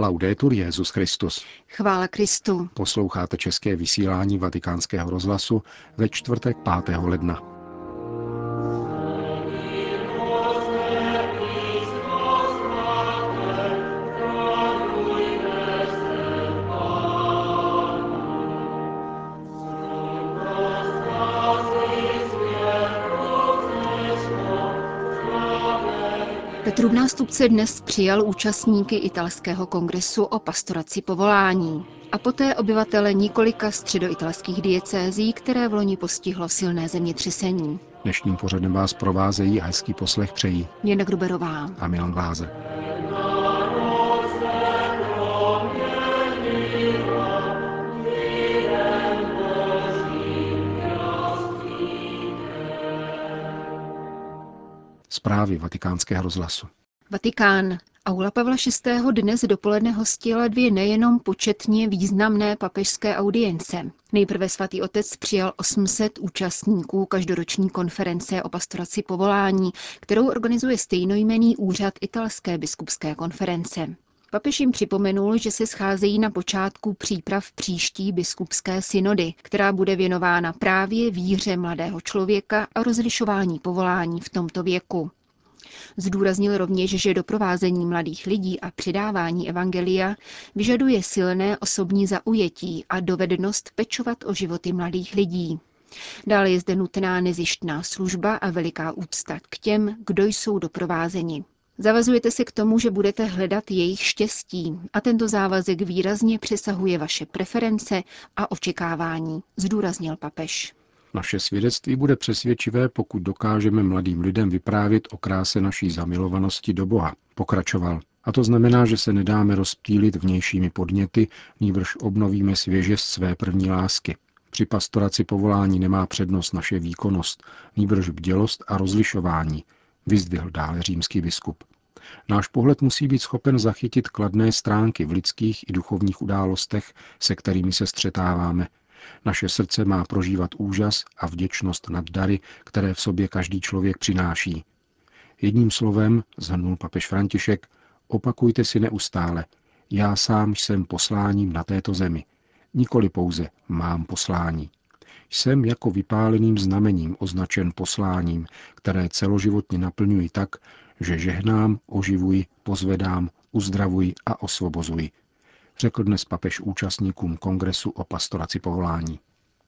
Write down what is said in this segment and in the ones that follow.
Laudetur Jezus Christus. Chvála Kristu. Posloucháte české vysílání Vatikánského rozhlasu ve čtvrtek 5. ledna. Petrův nástupce dnes přijal účastníky italského kongresu o pastoraci povolání a poté obyvatele několika středoitalských diecézí, které v loni postihlo silné zemětřesení. Dnešním pořadem vás provázejí a hezký poslech přejí Jana Gruberová a Milan Gláze. Zprávy vatikánského rozhlasu. Vatikán. Aula Pavla VI. dnes dopoledne hostila dvě nejenom početně významné papežské audience. Nejprve svatý otec přijal 800 účastníků každoroční konference o pastoraci povolání, kterou organizuje stejnojmený úřad italské biskupské konference. Papež jim připomenul, že se scházejí na počátku příprav příští biskupské synody, která bude věnována právě víře mladého člověka a rozlišování povolání v tomto věku. Zdůraznil rovněž, že doprovázení mladých lidí a předávání evangelia vyžaduje silné osobní zaujetí a dovednost pečovat o životy mladých lidí. Dále je zde nutná nezištná služba a veliká úcta k těm, kdo jsou doprovázeni. Zavazujete se k tomu, že budete hledat jejich štěstí a tento závazek výrazně přesahuje vaše preference a očekávání, zdůraznil papež. Naše svědectví bude přesvědčivé, pokud dokážeme mladým lidem vyprávět o kráse naší zamilovanosti do Boha, pokračoval. A to znamená, že se nedáme rozptýlit vnějšími podněty, nýbrž obnovíme svěžest své první lásky. Při pastoraci povolání nemá přednost naše výkonnost, nýbrž bdělost a rozlišování, vyzdvihl dále římský biskup. Náš pohled musí být schopen zachytit kladné stránky v lidských i duchovních událostech, se kterými se střetáváme, naše srdce má prožívat úžas a vděčnost nad dary, které v sobě každý člověk přináší. Jedním slovem, zhrnul papež František, opakujte si neustále, já sám jsem posláním na této zemi. Nikoli pouze mám poslání. Jsem jako vypáleným znamením označen posláním, které celoživotně naplňuji tak, že žehnám, oživuji, pozvedám, uzdravuji a osvobozuji řekl dnes papež účastníkům kongresu o pastoraci povolání.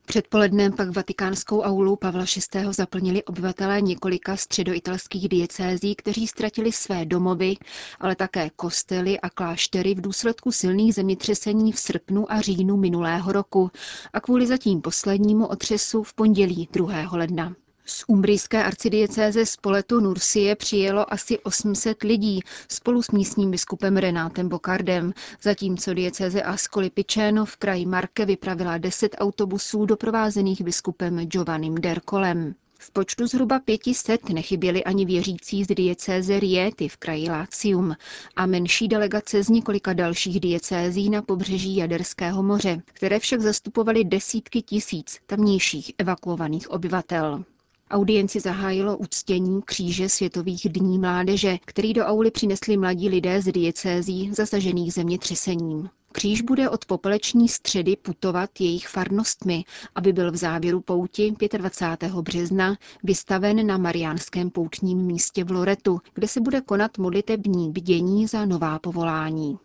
Předpolednem pak vatikánskou aulu Pavla VI. zaplnili obyvatelé několika středoitalských diecézí, kteří ztratili své domovy, ale také kostely a kláštery v důsledku silných zemětřesení v srpnu a říjnu minulého roku a kvůli zatím poslednímu otřesu v pondělí 2. ledna. Z umbrijské arcidiecéze Spoletu Nursie přijelo asi 800 lidí spolu s místním biskupem Renátem Bokardem, zatímco diecéze Ascoli Piceno v kraji Marke vypravila 10 autobusů doprovázených biskupem Giovannim Derkolem. V počtu zhruba 500 nechyběli ani věřící z diecéze Riety v kraji Lácium a menší delegace z několika dalších diecézí na pobřeží Jaderského moře, které však zastupovaly desítky tisíc tamnějších evakuovaných obyvatel. Audienci zahájilo uctění kříže Světových dní mládeže, který do auly přinesli mladí lidé z diecézí zasažených zemětřesením. Kříž bude od popeleční středy putovat jejich farnostmi, aby byl v závěru pouti 25. března vystaven na Mariánském poutním místě v Loretu, kde se bude konat modlitební bdění za nová povolání.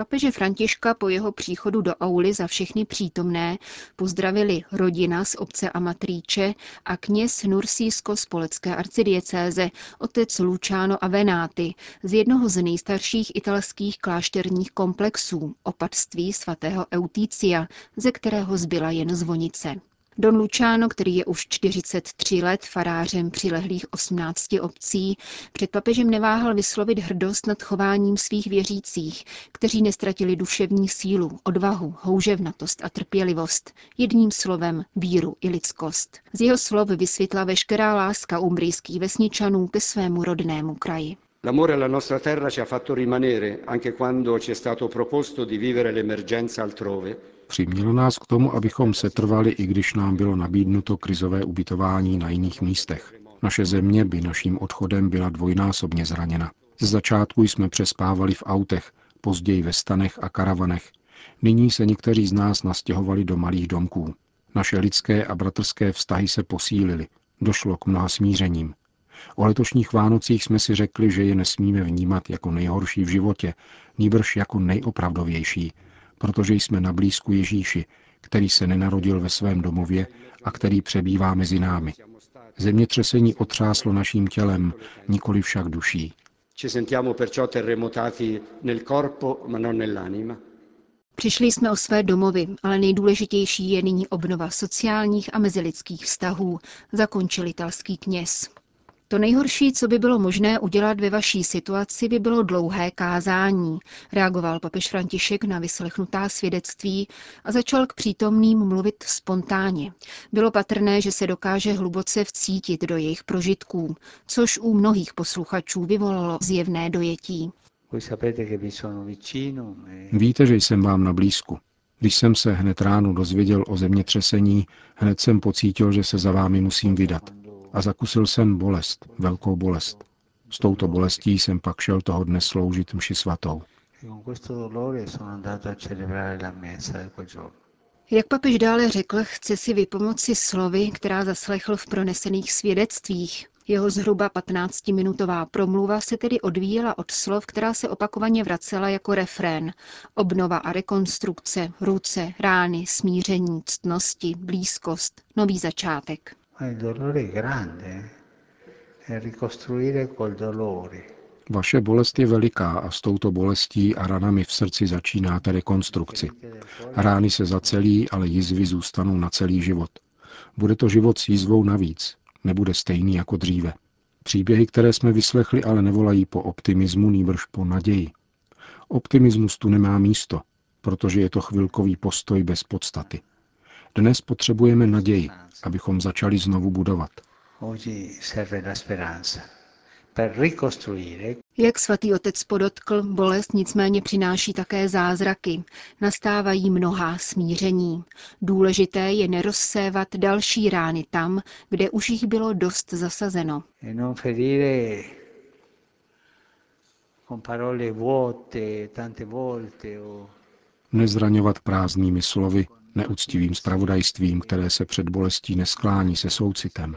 Papeže Františka po jeho příchodu do auly za všechny přítomné pozdravili rodina z obce Amatríče a kněz Nursísko z Polecké arcidiecéze, otec Luciano Avenáty, z jednoho z nejstarších italských klášterních komplexů, opatství svatého Eutícia, ze kterého zbyla jen zvonice. Don Luciano, který je už 43 let farářem přilehlých 18 obcí, před papežem neváhal vyslovit hrdost nad chováním svých věřících, kteří nestratili duševní sílu, odvahu, houževnatost a trpělivost, jedním slovem víru i lidskost. Z jeho slov vysvětla veškerá láska umbrijských vesničanů ke svému rodnému kraji. L'amore alla nostra terra ci ha fatto rimanere anche quando ci è stato proposto di vivere l'emergenza altrove Přimělo nás k tomu, abychom se trvali, i když nám bylo nabídnuto krizové ubytování na jiných místech. Naše země by naším odchodem byla dvojnásobně zraněna. Ze začátku jsme přespávali v autech, později ve stanech a karavanech. Nyní se někteří z nás nastěhovali do malých domků. Naše lidské a bratrské vztahy se posílily. Došlo k mnoha smířením. O letošních Vánocích jsme si řekli, že je nesmíme vnímat jako nejhorší v životě, nýbrž jako nejopravdovější, protože jsme na blízku Ježíši, který se nenarodil ve svém domově a který přebývá mezi námi. Zemětřesení otřáslo naším tělem, nikoli však duší. Přišli jsme o své domovy, ale nejdůležitější je nyní obnova sociálních a mezilidských vztahů, zakončil italský kněz. To nejhorší, co by bylo možné udělat ve vaší situaci, by bylo dlouhé kázání, reagoval papež František na vyslechnutá svědectví a začal k přítomným mluvit spontánně. Bylo patrné, že se dokáže hluboce vcítit do jejich prožitků, což u mnohých posluchačů vyvolalo zjevné dojetí. Víte, že jsem vám na blízku. Když jsem se hned ráno dozvěděl o zemětřesení, hned jsem pocítil, že se za vámi musím vydat a zakusil jsem bolest, velkou bolest. S touto bolestí jsem pak šel toho dne sloužit mši svatou. Jak papež dále řekl, chce si vypomoci slovy, která zaslechl v pronesených svědectvích. Jeho zhruba 15-minutová promluva se tedy odvíjela od slov, která se opakovaně vracela jako refrén. Obnova a rekonstrukce, ruce, rány, smíření, ctnosti, blízkost, nový začátek il dolore è grande e dolore. Vaše bolest je veliká a s touto bolestí a ranami v srdci začínáte rekonstrukci. Rány se zacelí, ale jizvy zůstanou na celý život. Bude to život s jízvou navíc. Nebude stejný jako dříve. Příběhy, které jsme vyslechli, ale nevolají po optimismu, nýbrž po naději. Optimismus tu nemá místo, protože je to chvilkový postoj bez podstaty. Dnes potřebujeme naději, abychom začali znovu budovat. Jak svatý otec podotkl, bolest nicméně přináší také zázraky. Nastávají mnohá smíření. Důležité je nerozsévat další rány tam, kde už jich bylo dost zasazeno. E Nezraňovat prázdnými slovy, neúctivým spravodajstvím, které se před bolestí nesklání se soucitem.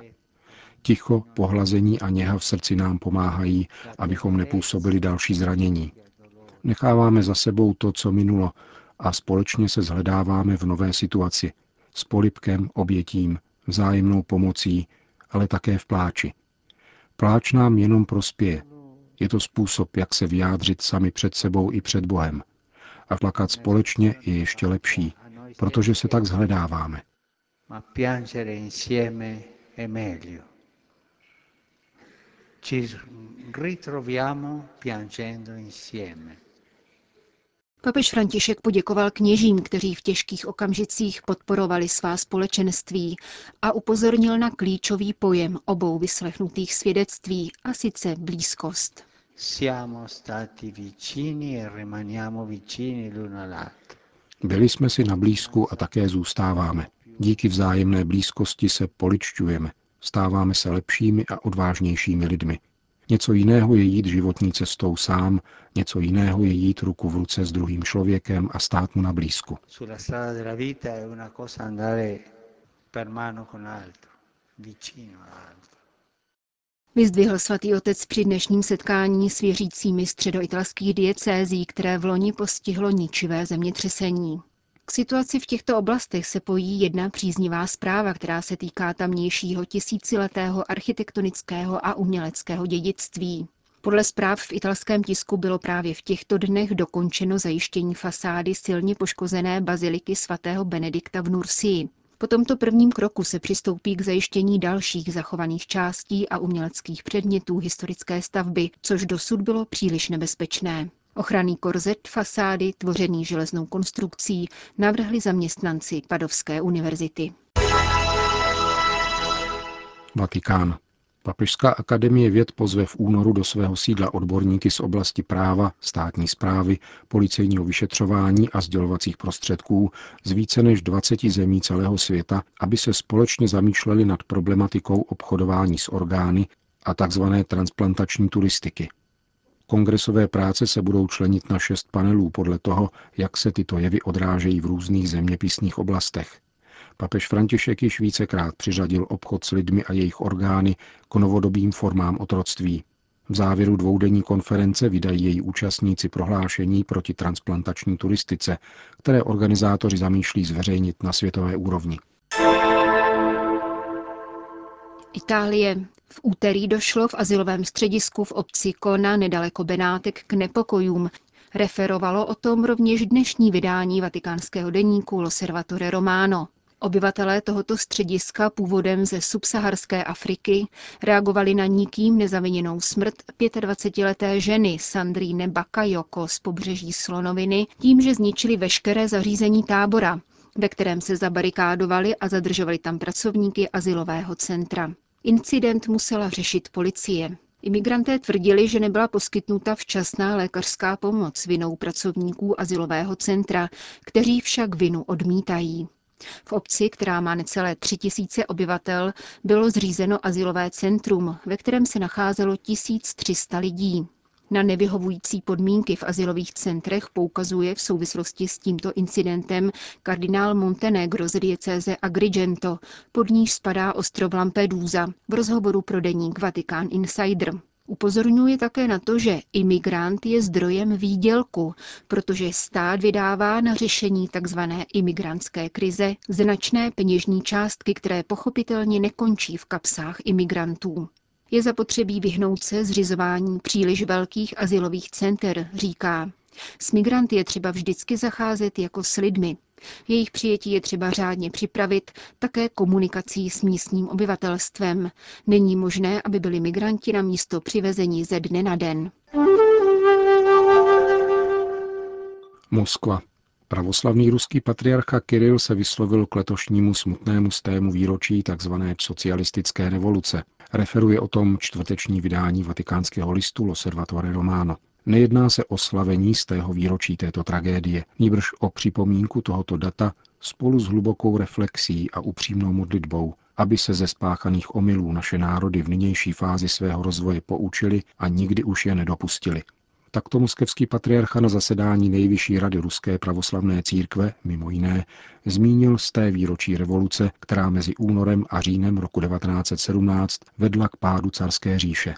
Ticho, pohlazení a něha v srdci nám pomáhají, abychom nepůsobili další zranění. Necháváme za sebou to, co minulo, a společně se zhledáváme v nové situaci. S polipkem, obětím, vzájemnou pomocí, ale také v pláči. Pláč nám jenom prospěje. Je to způsob, jak se vyjádřit sami před sebou i před Bohem. A plakat společně je ještě lepší, protože se tak zhledáváme. Ma piangere insieme è meglio. Ci ritroviamo piangendo insieme. Papež František poděkoval kněžím, kteří v těžkých okamžicích podporovali svá společenství a upozornil na klíčový pojem obou vyslechnutých svědectví, a sice blízkost. Siamo stati vicini e rimaniamo vicini l'uno all'altro. Byli jsme si na blízku a také zůstáváme. Díky vzájemné blízkosti se poličťujeme, stáváme se lepšími a odvážnějšími lidmi. Něco jiného je jít životní cestou sám, něco jiného je jít ruku v ruce s druhým člověkem a stát mu na blízku. Vyzdvihl svatý otec při dnešním setkání s věřícími středoitalských diecézí, které v loni postihlo ničivé zemětřesení. K situaci v těchto oblastech se pojí jedna příznivá zpráva, která se týká tamnějšího tisíciletého architektonického a uměleckého dědictví. Podle zpráv v italském tisku bylo právě v těchto dnech dokončeno zajištění fasády silně poškozené baziliky svatého Benedikta v Nursii. Po tomto prvním kroku se přistoupí k zajištění dalších zachovaných částí a uměleckých předmětů historické stavby, což dosud bylo příliš nebezpečné. Ochranný korzet fasády, tvořený železnou konstrukcí, navrhli zaměstnanci Padovské univerzity. Vatikán. Papežská akademie věd pozve v únoru do svého sídla odborníky z oblasti práva, státní zprávy, policejního vyšetřování a sdělovacích prostředků z více než 20 zemí celého světa, aby se společně zamýšleli nad problematikou obchodování s orgány a tzv. transplantační turistiky. Kongresové práce se budou členit na šest panelů podle toho, jak se tyto jevy odrážejí v různých zeměpisných oblastech. Papež František již vícekrát přiřadil obchod s lidmi a jejich orgány k novodobým formám otroctví. V závěru dvoudenní konference vydají její účastníci prohlášení proti transplantační turistice, které organizátoři zamýšlí zveřejnit na světové úrovni. Itálie. V úterý došlo v asilovém středisku v obci Kona nedaleko Benátek k nepokojům. Referovalo o tom rovněž dnešní vydání vatikánského deníku L'Osservatore Romano. Obyvatelé tohoto střediska původem ze subsaharské Afriky reagovali na nikým nezaviněnou smrt 25-leté ženy Sandrine Bakayoko z pobřeží Slonoviny tím, že zničili veškeré zařízení tábora, ve kterém se zabarikádovali a zadržovali tam pracovníky asilového centra. Incident musela řešit policie. Imigranté tvrdili, že nebyla poskytnuta včasná lékařská pomoc vinou pracovníků asilového centra, kteří však vinu odmítají. V obci, která má necelé tři tisíce obyvatel, bylo zřízeno asilové centrum, ve kterém se nacházelo 1300 lidí. Na nevyhovující podmínky v asilových centrech poukazuje v souvislosti s tímto incidentem kardinál Montenegro z diecéze Agrigento, pod níž spadá ostrov Lampedusa, v rozhovoru pro deník Vatikán Insider. Upozorňuje také na to, že imigrant je zdrojem výdělku, protože stát vydává na řešení tzv. imigrantské krize značné peněžní částky, které pochopitelně nekončí v kapsách imigrantů. Je zapotřebí vyhnout se zřizování příliš velkých asilových center, říká. S migranty je třeba vždycky zacházet jako s lidmi. Jejich přijetí je třeba řádně připravit také komunikací s místním obyvatelstvem. Není možné, aby byli migranti na místo přivezení ze dne na den. Moskva. Pravoslavný ruský patriarcha Kiril se vyslovil k letošnímu smutnému stému výročí tzv. socialistické revoluce. Referuje o tom čtvrteční vydání vatikánského listu Loservatore Romano. Nejedná se o slavení z tého výročí této tragédie, níbrž o připomínku tohoto data spolu s hlubokou reflexí a upřímnou modlitbou, aby se ze spáchaných omylů naše národy v nynější fázi svého rozvoje poučili a nikdy už je nedopustili. Takto moskevský patriarcha na zasedání Nejvyšší rady Ruské pravoslavné církve, mimo jiné, zmínil z té výročí revoluce, která mezi únorem a říjnem roku 1917 vedla k pádu carské říše.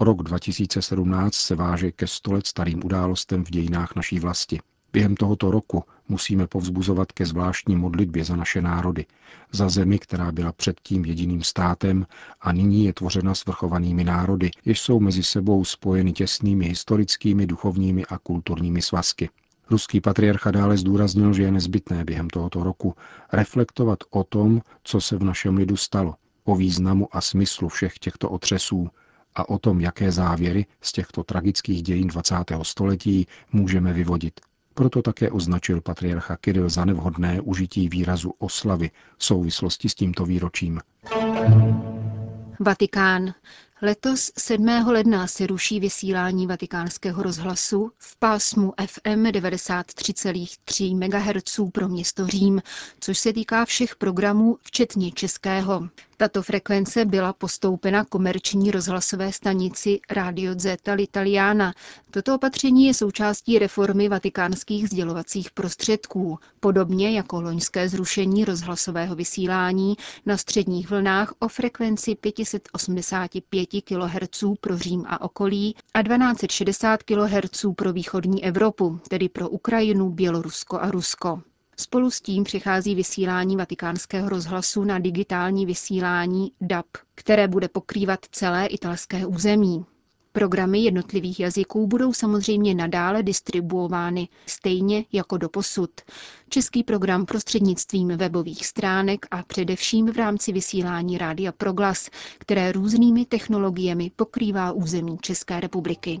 Rok 2017 se váže ke sto let starým událostem v dějinách naší vlasti. Během tohoto roku musíme povzbuzovat ke zvláštní modlitbě za naše národy, za zemi, která byla předtím jediným státem a nyní je tvořena svrchovanými národy, jež jsou mezi sebou spojeny těsnými historickými, duchovními a kulturními svazky. Ruský patriarcha dále zdůraznil, že je nezbytné během tohoto roku reflektovat o tom, co se v našem lidu stalo, o významu a smyslu všech těchto otřesů, a o tom, jaké závěry z těchto tragických dějin 20. století můžeme vyvodit. Proto také označil patriarcha Kiril za nevhodné užití výrazu oslavy v souvislosti s tímto výročím. Vatikán. Letos 7. ledna se ruší vysílání vatikánského rozhlasu v pásmu FM 93,3 MHz pro město Řím, což se týká všech programů, včetně českého. Tato frekvence byla postoupena komerční rozhlasové stanici Radio Zeta Italiana. Toto opatření je součástí reformy vatikánských sdělovacích prostředků, podobně jako loňské zrušení rozhlasového vysílání na středních vlnách o frekvenci 585 kHz pro Řím a okolí a 1260 kHz pro východní Evropu, tedy pro Ukrajinu, Bělorusko a Rusko. Spolu s tím přichází vysílání vatikánského rozhlasu na digitální vysílání DAB, které bude pokrývat celé italské území. Programy jednotlivých jazyků budou samozřejmě nadále distribuovány, stejně jako do posud. Český program prostřednictvím webových stránek a především v rámci vysílání Rádia Proglas, které různými technologiemi pokrývá území České republiky.